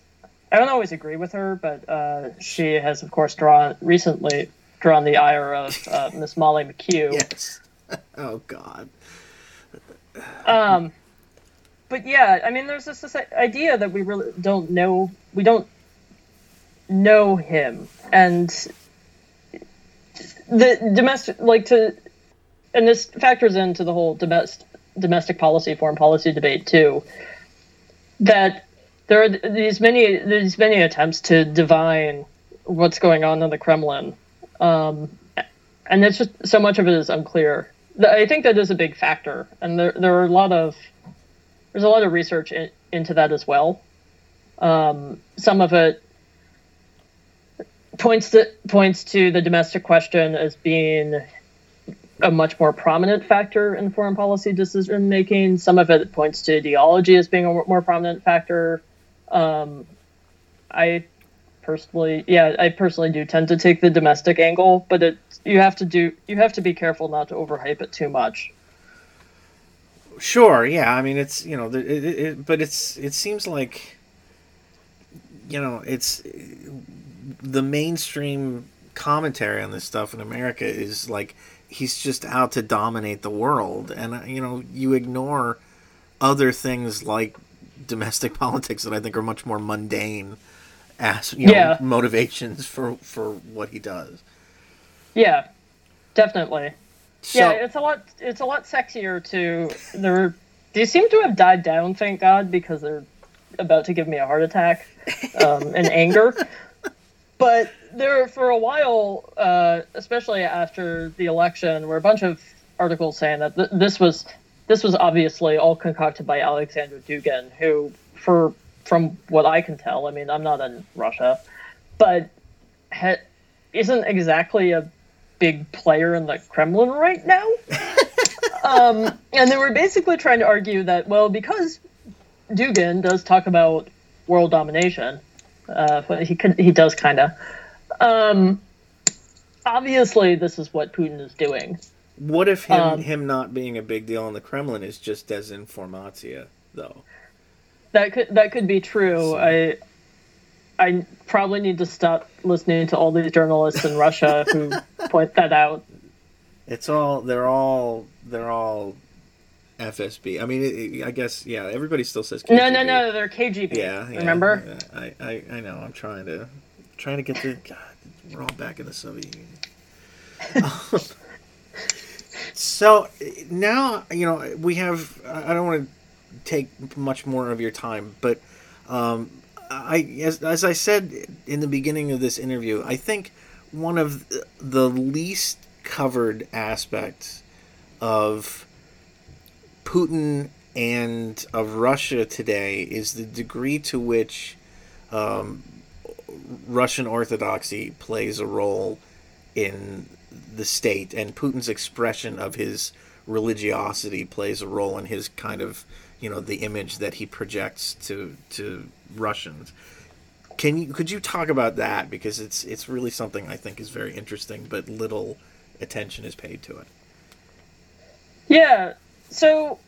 I don't always agree with her, but uh, she has, of course, drawn recently drawn the ire of uh, Miss Molly McKew. yes. oh God. Um, but yeah, I mean, there's this, this idea that we really don't know. We don't know him, and the domestic, like to, and this factors into the whole domestic domestic policy, foreign policy debate too. That there are these many these many attempts to divine what's going on in the Kremlin, um, and it's just so much of it is unclear. I think that is a big factor, and there there are a lot of there's a lot of research in, into that as well. Um, some of it points to points to the domestic question as being a much more prominent factor in foreign policy decision making. Some of it points to ideology as being a more prominent factor. Um, I personally, yeah, I personally do tend to take the domestic angle, but it you have to do you have to be careful not to overhype it too much. Sure, yeah. I mean, it's you know, it, it, it, but it's it seems like you know, it's the mainstream commentary on this stuff in America is like he's just out to dominate the world, and you know, you ignore other things like domestic politics that I think are much more mundane as you know, yeah. motivations for for what he does. Yeah, definitely. So, yeah, it's a lot. It's a lot sexier to. They're. They seem to have died down, thank God, because they're about to give me a heart attack um, in anger. But there, for a while, uh, especially after the election, were a bunch of articles saying that th- this was this was obviously all concocted by Alexander Dugin, who, for from what I can tell, I mean, I'm not in Russia, but ha- isn't exactly a big player in the Kremlin right now. um, and they were basically trying to argue that, well, because Dugin does talk about world domination. Uh, but he could, he does kind of. Um, obviously, this is what Putin is doing. What if him Um, him not being a big deal in the Kremlin is just desinformatia, though? That could that could be true. I I probably need to stop listening to all these journalists in Russia who point that out. It's all they're all they're all FSB. I mean, it, it- I guess yeah. Everybody still says KGB. No, no, no, they're KGB. Yeah, yeah, remember? yeah. I, I, I know. I'm trying to trying to get the. God, we're all back in the Soviet Union. so now you know we have. I I don't want to take much more of your time, but um, I as, as I said in the beginning of this interview, I think one of the least covered aspects of Putin and of Russia today is the degree to which um, Russian Orthodoxy plays a role in the state, and Putin's expression of his religiosity plays a role in his kind of, you know, the image that he projects to to Russians. Can you could you talk about that because it's it's really something I think is very interesting, but little attention is paid to it. Yeah. So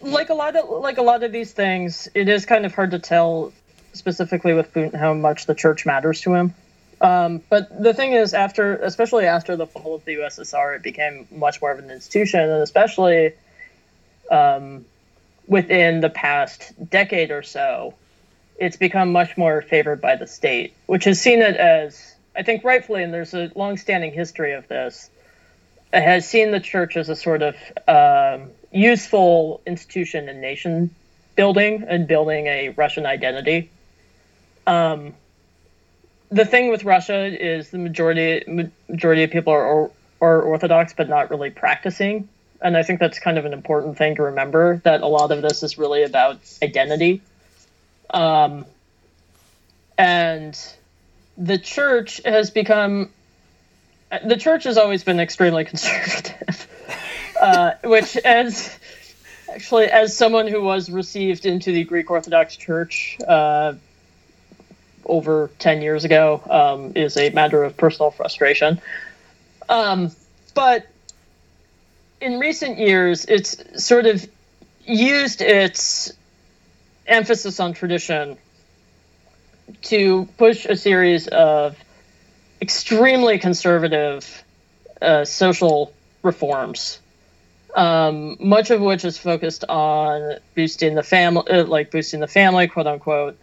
like a lot of like a lot of these things, it is kind of hard to tell specifically with Putin how much the church matters to him. Um, but the thing is, after especially after the fall of the USSR, it became much more of an institution, and especially um, within the past decade or so, it's become much more favored by the state, which has seen it as, I think, rightfully, and there's a long-standing history of this has seen the church as a sort of um, useful institution in nation building and building a Russian identity. Um, the thing with Russia is the majority majority of people are, are Orthodox, but not really practicing, and I think that's kind of an important thing to remember. That a lot of this is really about identity, um, and the church has become the church has always been extremely conservative, uh, which as actually as someone who was received into the Greek Orthodox Church uh, over ten years ago um, is a matter of personal frustration. Um, but in recent years, it's sort of used its emphasis on tradition to push a series of extremely conservative uh, social reforms, um, much of which is focused on boosting the family, uh, like boosting the family, quote unquote,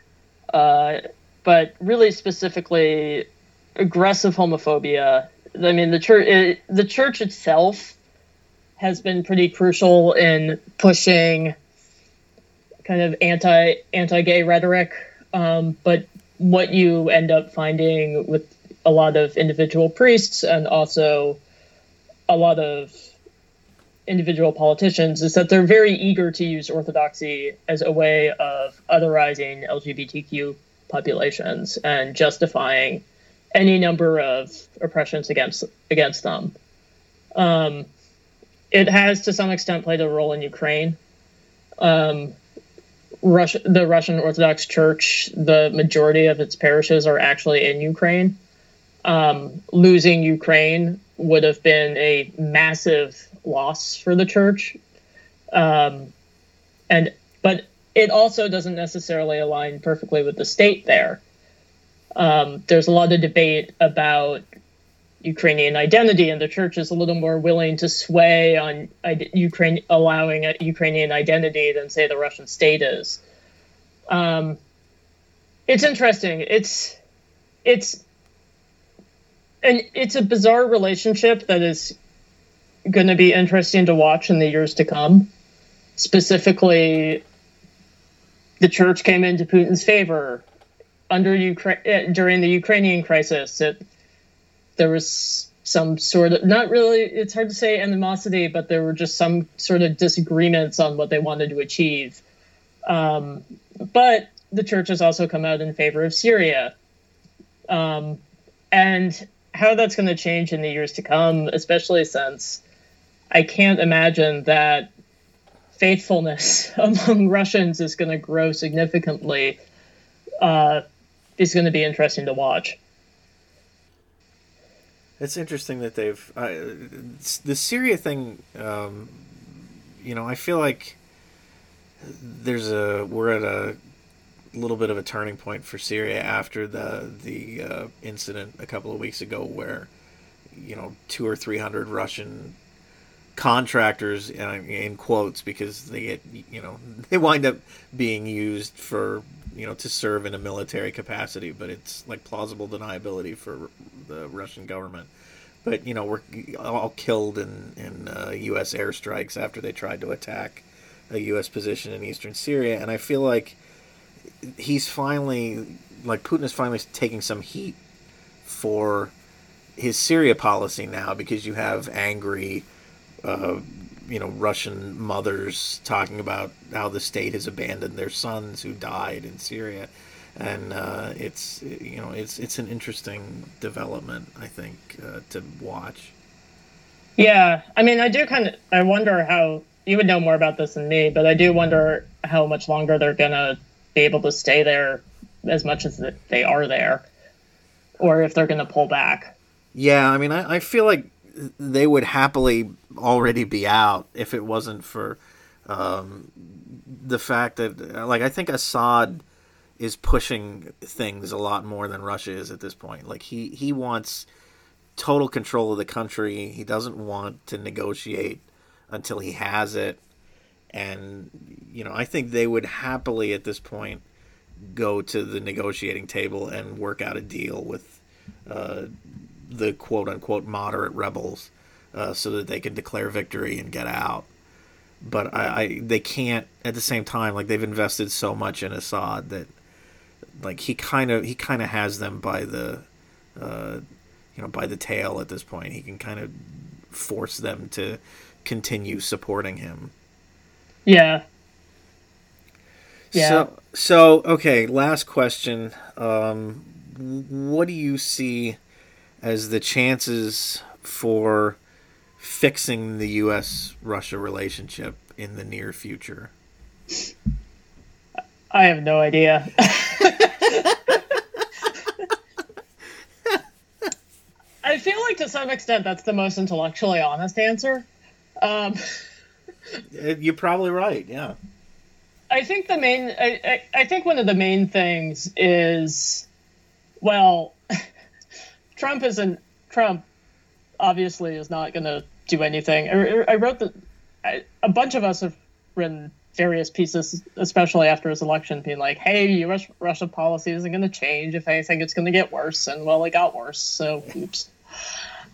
uh, but really specifically aggressive homophobia. I mean, the church, it, the church itself has been pretty crucial in pushing kind of anti anti gay rhetoric, um, but what you end up finding with a lot of individual priests and also a lot of individual politicians is that they're very eager to use orthodoxy as a way of otherizing LGBTQ populations and justifying any number of oppressions against against them. Um, it has to some extent played a role in Ukraine. Um, Russia, the Russian Orthodox Church, the majority of its parishes are actually in Ukraine um, losing Ukraine would have been a massive loss for the church. Um, and but it also doesn't necessarily align perfectly with the state there. Um, there's a lot of debate about Ukrainian identity, and the church is a little more willing to sway on Ukraine allowing a Ukrainian identity than say the Russian state is. Um, it's interesting. It's it's and it's a bizarre relationship that is going to be interesting to watch in the years to come. Specifically, the church came into Putin's favor under Ukraine during the Ukrainian crisis. It, there was some sort of not really. It's hard to say animosity, but there were just some sort of disagreements on what they wanted to achieve. Um, but the church has also come out in favor of Syria. Um, and how that's going to change in the years to come, especially since I can't imagine that faithfulness among Russians is going to grow significantly uh, is going to be interesting to watch. It's interesting that they've uh, the Syria thing. Um, you know, I feel like there's a we're at a little bit of a turning point for Syria after the the uh, incident a couple of weeks ago where you know two or three hundred Russian contractors in quotes because they get you know they wind up being used for you know to serve in a military capacity but it's like plausible deniability for the Russian government. But you know we're all killed in in uh, US airstrikes after they tried to attack a US position in eastern Syria and I feel like he's finally like Putin is finally taking some heat for his Syria policy now because you have angry uh, you know Russian mothers talking about how the state has abandoned their sons who died in Syria, and uh, it's you know it's it's an interesting development I think uh, to watch. Yeah, I mean, I do kind of I wonder how you would know more about this than me, but I do wonder how much longer they're gonna be able to stay there as much as they are there, or if they're gonna pull back. Yeah, I mean, I, I feel like they would happily already be out if it wasn't for um, the fact that, like, I think Assad is pushing things a lot more than Russia is at this point. Like, he, he wants total control of the country. He doesn't want to negotiate until he has it. And, you know, I think they would happily at this point go to the negotiating table and work out a deal with uh, the quote unquote moderate rebels uh, so that they can declare victory and get out. But I, I, they can't at the same time. Like they've invested so much in Assad that, like he kind of he kind of has them by the, uh, you know, by the tail at this point. He can kind of force them to continue supporting him. Yeah. Yeah. So so okay. Last question. Um, what do you see as the chances for fixing the U.S. Russia relationship in the near future? I have no idea. I feel like to some extent that's the most intellectually honest answer. Um, uh, You're probably right. Yeah. I think the main. I, I, I think one of the main things is, well, Trump isn't Trump. Obviously, is not going to do anything. I, I wrote that a bunch of us have written various pieces, especially after his election, being like, "Hey, U.S. Russia policy isn't going to change. If anything, it's going to get worse." And well, it got worse. So, oops.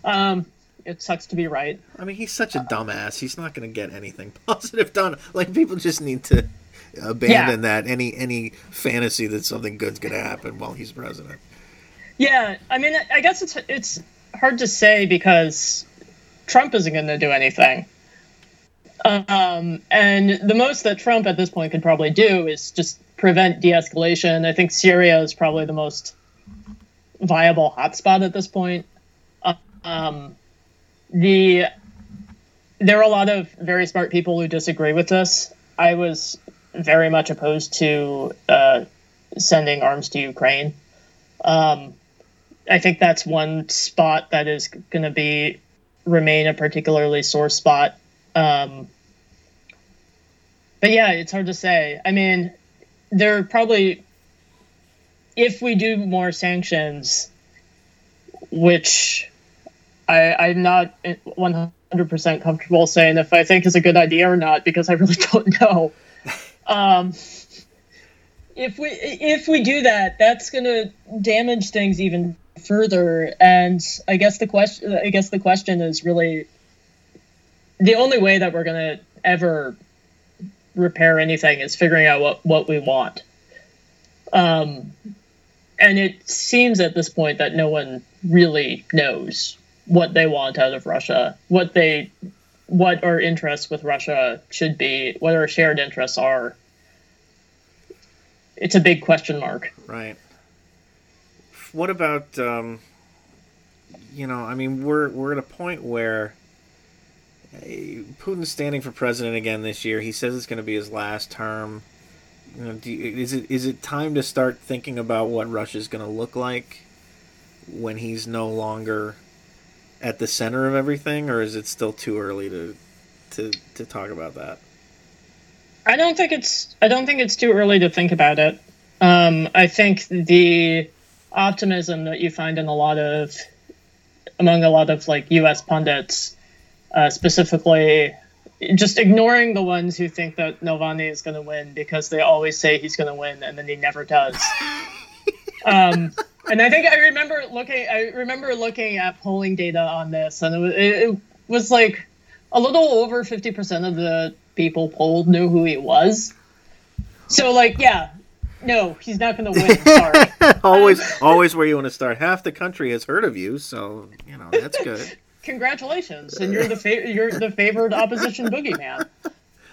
Um, it sucks to be right. I mean, he's such a dumbass. He's not going to get anything positive done. Like people just need to abandon yeah. that any any fantasy that something good's going to happen while he's president. Yeah, I mean, I guess it's it's hard to say because Trump isn't going to do anything. Um, and the most that Trump at this point could probably do is just prevent de-escalation. I think Syria is probably the most viable hotspot at this point. Um, the there are a lot of very smart people who disagree with this. I was very much opposed to uh, sending arms to Ukraine. Um, I think that's one spot that is going to be remain a particularly sore spot. Um, but yeah, it's hard to say. I mean, there probably, if we do more sanctions, which I, I'm not 100% comfortable saying if I think is a good idea or not because I really don't know. Um, if we if we do that, that's going to damage things even further. And I guess the question I guess the question is really the only way that we're going to ever repair anything is figuring out what what we want. Um, and it seems at this point that no one really knows what they want out of Russia, what they what our interests with Russia should be, what our shared interests are. It's a big question mark. Right. What about um, you know, I mean we're we're at a point where Putin's standing for president again this year. He says it's going to be his last term. You know, you, is it is it time to start thinking about what Russia's going to look like when he's no longer at the center of everything, or is it still too early to to to talk about that? I don't think it's I don't think it's too early to think about it. Um, I think the optimism that you find in a lot of among a lot of like U.S. pundits, uh, specifically, just ignoring the ones who think that Navalny is going to win because they always say he's going to win and then he never does. um, and I think I remember looking. I remember looking at polling data on this, and it was, it was like a little over fifty percent of the people polled knew who he was. So, like, yeah, no, he's not going to win. Sorry. always, always where you want to start. Half the country has heard of you, so you know that's good. Congratulations, and you're the fa- you're the favored opposition boogeyman.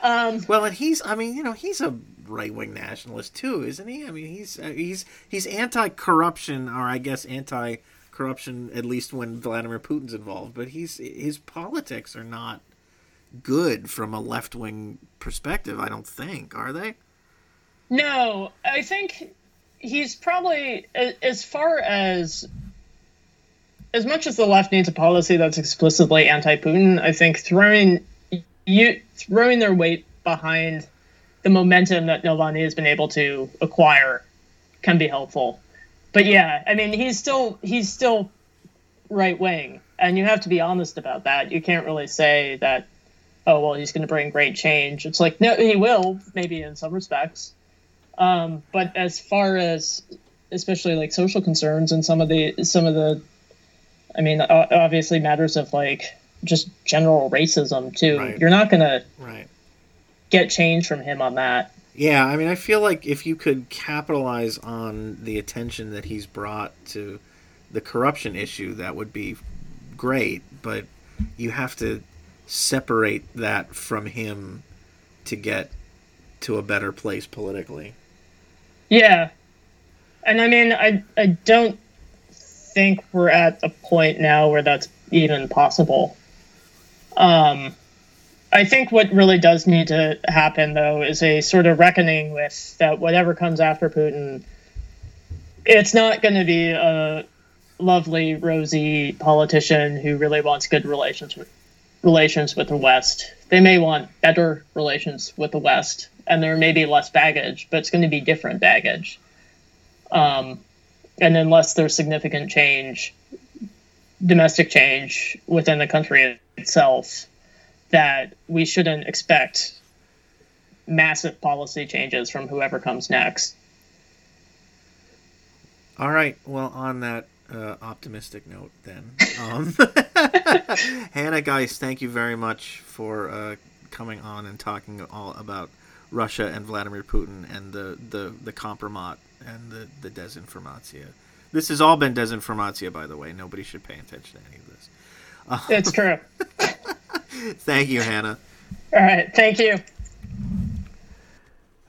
Um, well, and he's, I mean, you know, he's a right wing nationalist too, isn't he? I mean, he's uh, he's he's anti corruption, or I guess anti corruption at least when Vladimir Putin's involved. But he's his politics are not good from a left wing perspective. I don't think are they. No, I think he's probably as far as as much as the left needs a policy that's explicitly anti-Putin. I think throwing you throwing their weight behind the momentum that Navalny has been able to acquire can be helpful. But yeah, I mean, he's still he's still right wing, and you have to be honest about that. You can't really say that, oh well, he's going to bring great change. It's like no, he will maybe in some respects, um, but as far as especially like social concerns and some of the some of the, I mean, obviously matters of like just general racism too. Right. You're not gonna right. get change from him on that. Yeah, I mean, I feel like if you could capitalize on the attention that he's brought to the corruption issue, that would be great. But you have to separate that from him to get to a better place politically. Yeah. And I mean, I, I don't think we're at a point now where that's even possible. Um, I think what really does need to happen, though, is a sort of reckoning with that whatever comes after Putin, it's not going to be a lovely, rosy politician who really wants good relations with relations with the West. They may want better relations with the West, and there may be less baggage, but it's going to be different baggage. Um, and unless there's significant change, domestic change within the country itself, that we shouldn't expect massive policy changes from whoever comes next. All right. Well, on that uh, optimistic note, then, um, Hannah Gais, thank you very much for uh, coming on and talking all about Russia and Vladimir Putin and the the the compromat and the the desinformatia. This has all been desinformatia, by the way. Nobody should pay attention to any of this. Uh, it's true. thank you, Hannah. All right, thank you.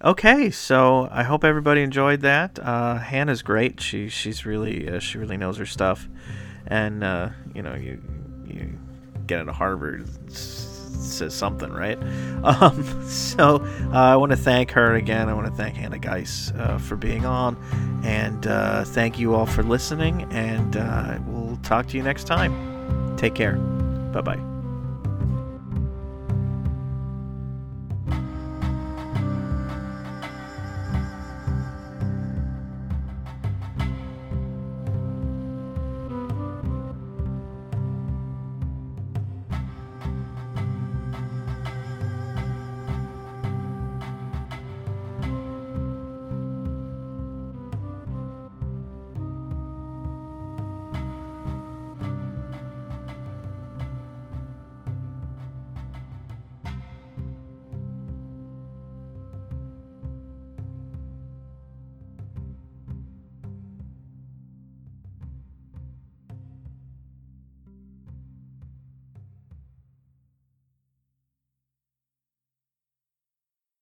Okay, so I hope everybody enjoyed that. Uh, Hannah's great. She she's really uh, she really knows her stuff, and uh, you know you you get into Harvard says something, right? Um, so uh, I want to thank her again. I want to thank Hannah Gais uh, for being on, and uh, thank you all for listening. And uh, we'll talk to you next time. Take care. Bye bye.